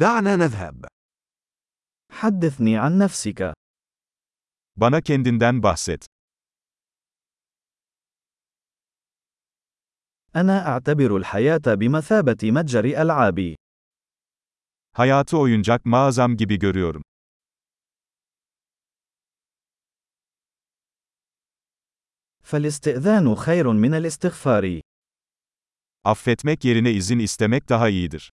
دعنا نذهب. حدثني عن نفسك. Bana kendinden bahset. أنا أعتبر الحياة بمثابة متجر ألعاب. Hayatı oyuncak mağazam gibi görüyorum. فالاستئذان خير من الاستغفار. Affetmek yerine izin istemek daha iyidir.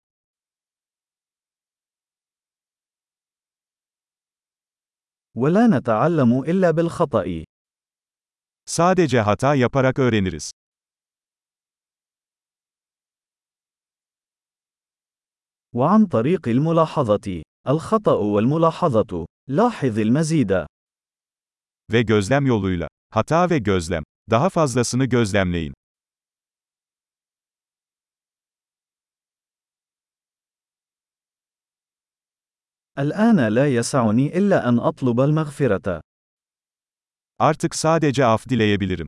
ولا نتعلم إلا بالخطأ. Sadece hata yaparak öğreniriz. وعن طريق الملاحظة. الخطأ والملاحظة. لاحظ المزيد. Ve gözlem yoluyla. Hata ve gözlem. Daha fazlasını gözlemleyin. الآن لا يسعني إلا أن أطلب المغفرة. Artık sadece af dileyebilirim.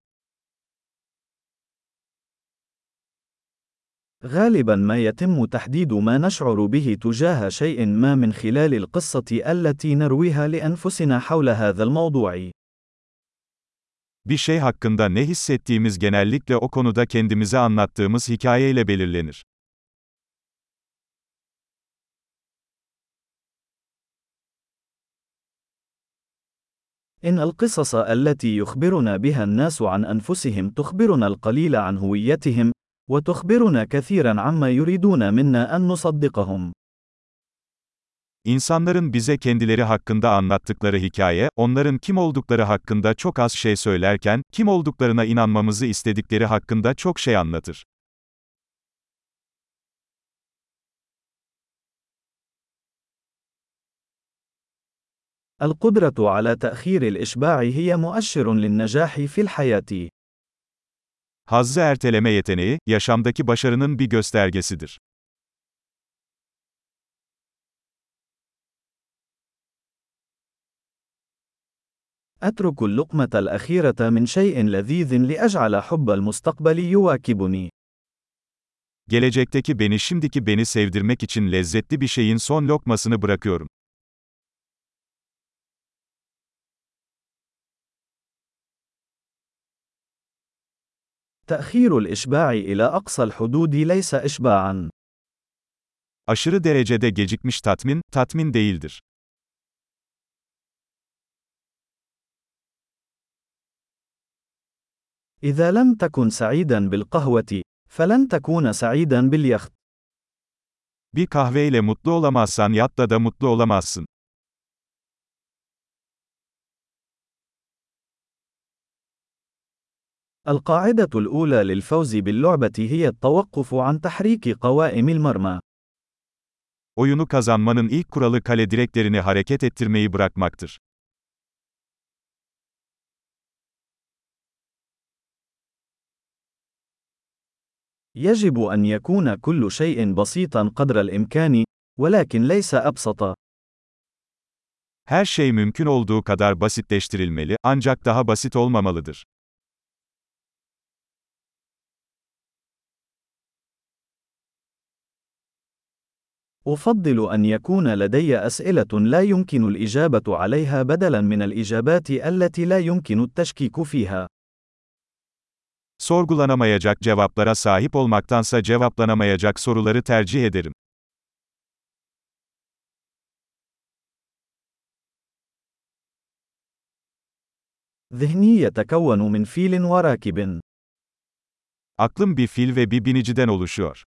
غالبا ما يتم تحديد ما نشعر به تجاه شيء ما من خلال القصة التي نرويها لأنفسنا حول هذا الموضوع. Bir şey hakkında ne hissettiğimiz genellikle o konuda kendimize anlattığımız hikayeyle belirlenir. إن القصص التي يخبرنا بها الناس عن أنفسهم تخبرنا القليل عن هويتهم، وتخبرنا كثيرا عما يريدون منا أن نصدقهم. İnsanların bize kendileri hakkında anlattıkları hikaye, onların kim oldukları hakkında çok az şey söylerken, kim olduklarına inanmamızı istedikleri hakkında çok şey anlatır. القدرة على تأخير الإشباع هي مؤشر للنجاح في الحياة. Hazzı erteleme yeteneği, yaşamdaki başarının bir göstergesidir. أترك اللقمة الأخيرة من شيء لذيذ لأجعل حب المستقبل يواكبني. Gelecekteki beni şimdiki beni sevdirmek için lezzetli bir şeyin son lokmasını bırakıyorum. تأخير الإشباع إلى أقصى الحدود ليس إشباعًا. Aşırı derecede gecikmiş tatmin, tatmin değildir. إذا لم تكن سعيدًا بالقهوة، فلن تكون سعيدًا باليخت. Bir kahveyle mutlu olamazsan yatta da mutlu olamazsın. القاعدة الأولى للفوز باللعبة هي التوقف عن تحريك قوائم المرمى. Oyunu kazanmanın ilk kuralı kale direklerini hareket ettirmeyi bırakmaktır. يجب أن يكون كل شيء بسيطًا قدر الإمكان، ولكن ليس أبسط. Her şey mümkün olduğu kadar basitleştirilmeli, ancak daha basit olmamalıdır. أفضل أن يكون لدي أسئلة لا يمكن الإجابة عليها بدلاً من الإجابات التي لا يمكن التشكيك فيها. Sorgulanamayacak cevaplara sahip olmaktansa cevaplanamayacak soruları tercih ederim. ذهني يتكون من فيل وراكب. Aklım bir fil ve bir biniciden oluşuyor.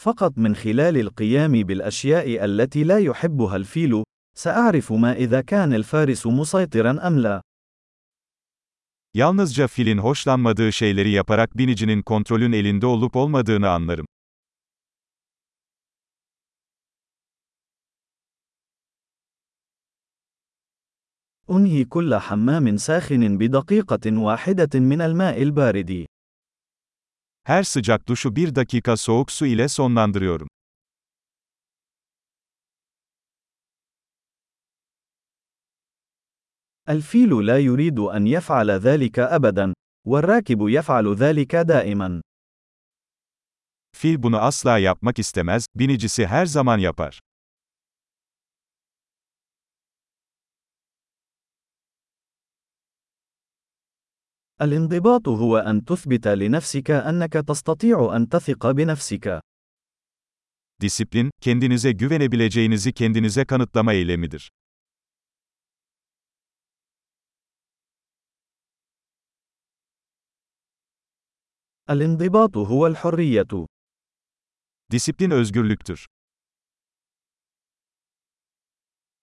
فقط من خلال القيام بالأشياء التي لا يحبها الفيل، سأعرف ما إذا كان الفارس مسيطرًا أم لا. Yalnızca filin hoşlanmadığı şeyleri yaparak binicinin kontrolün elinde olup olmadığını anlarım. أنهي كل حمام ساخن بدقيقة واحدة من الماء البارد. Her sıcak duşu bir dakika soğuk su ile sonlandırıyorum. الفيل لا يريد أن يفعل ذلك أبدًا، والراكب يفعل ذلك دائمًا. Fil bunu asla yapmak istemez, binicisi her zaman yapar. الانضباط هو أن تثبت لنفسك أنك تستطيع أن تثق بنفسك. Disiplin, kendinize güvenebileceğinizi kendinize kanıtlama eylemidir. الانضباط هو الحرية. Disiplin özgürlüktür.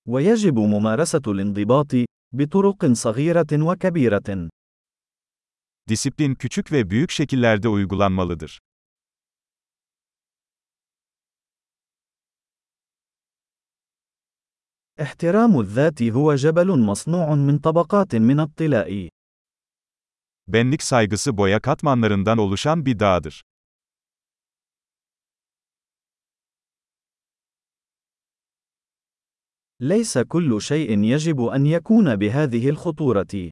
ويجب ممارسة الانضباط بطرق صغيرة وكبيرة. Disiplin küçük ve büyük şekillerde uygulanmalıdır. احترام الذات هو جبل مصنوع من طبقات من الطلاء. Benlik saygısı boya katmanlarından oluşan bir dağdır. ليس كل شيء يجب أن يكون بهذه الخطورة.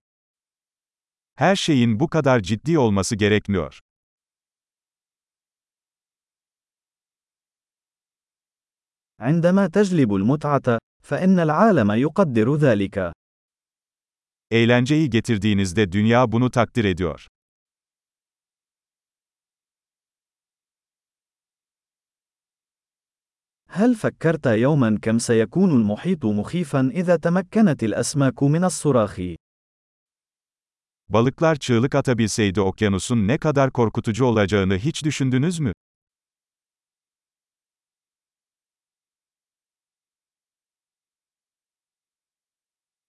Her şeyin bu kadar ciddi olması gerekmiyor. عندما تجلب المتعة، فإن العالم يقدر ذلك. Eğlenceyi getirdiğinizde dünya bunu takdir ediyor. هل فكرت يوما كم سيكون المحيط مخيفا إذا تمكنت الأسماك من الصراخ؟ Balıklar çığlık atabilseydi okyanusun ne kadar korkutucu olacağını hiç düşündünüz mü?